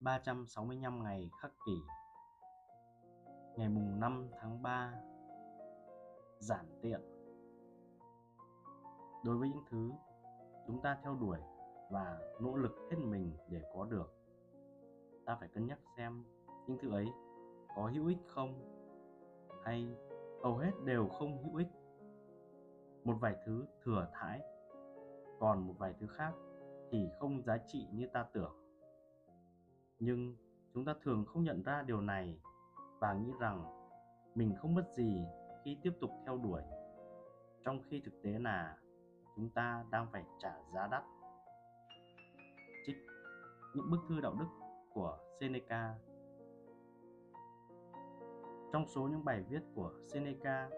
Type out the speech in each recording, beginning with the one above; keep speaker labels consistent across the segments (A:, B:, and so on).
A: 365 ngày khắc kỷ. Ngày mùng 5 tháng 3 Giản tiện. Đối với những thứ chúng ta theo đuổi và nỗ lực hết mình để có được, ta phải cân nhắc xem những thứ ấy có hữu ích không, hay hầu hết đều không hữu ích. Một vài thứ thừa thãi, còn một vài thứ khác thì không giá trị như ta tưởng nhưng chúng ta thường không nhận ra điều này và nghĩ rằng mình không mất gì khi tiếp tục theo đuổi. Trong khi thực tế là chúng ta đang phải trả giá đắt. Trích những bức thư đạo đức của Seneca. Trong số những bài viết của Seneca,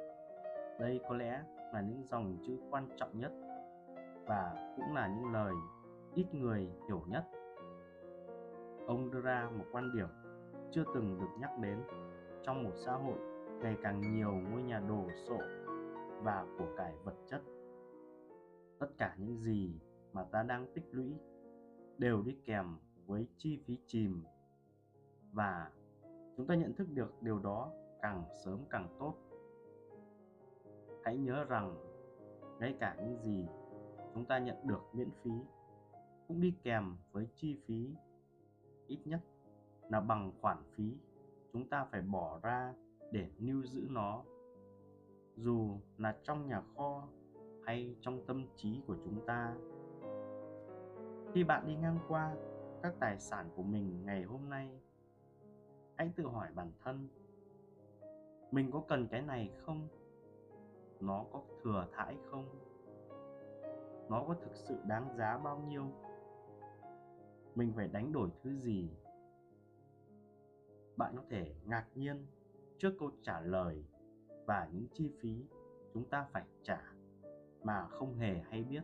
A: đây có lẽ là những dòng chữ quan trọng nhất và cũng là những lời ít người hiểu nhất ông đưa ra một quan điểm chưa từng được nhắc đến trong một xã hội ngày càng nhiều ngôi nhà đồ sộ và của cải vật chất. Tất cả những gì mà ta đang tích lũy đều đi kèm với chi phí chìm và chúng ta nhận thức được điều đó càng sớm càng tốt. Hãy nhớ rằng ngay cả những gì chúng ta nhận được miễn phí cũng đi kèm với chi phí ít nhất là bằng khoản phí chúng ta phải bỏ ra để lưu giữ nó. Dù là trong nhà kho hay trong tâm trí của chúng ta. Khi bạn đi ngang qua các tài sản của mình ngày hôm nay, hãy tự hỏi bản thân, mình có cần cái này không? Nó có thừa thãi không? Nó có thực sự đáng giá bao nhiêu? Mình phải đánh đổi thứ gì? Bạn có thể ngạc nhiên trước câu trả lời và những chi phí chúng ta phải trả mà không hề hay biết.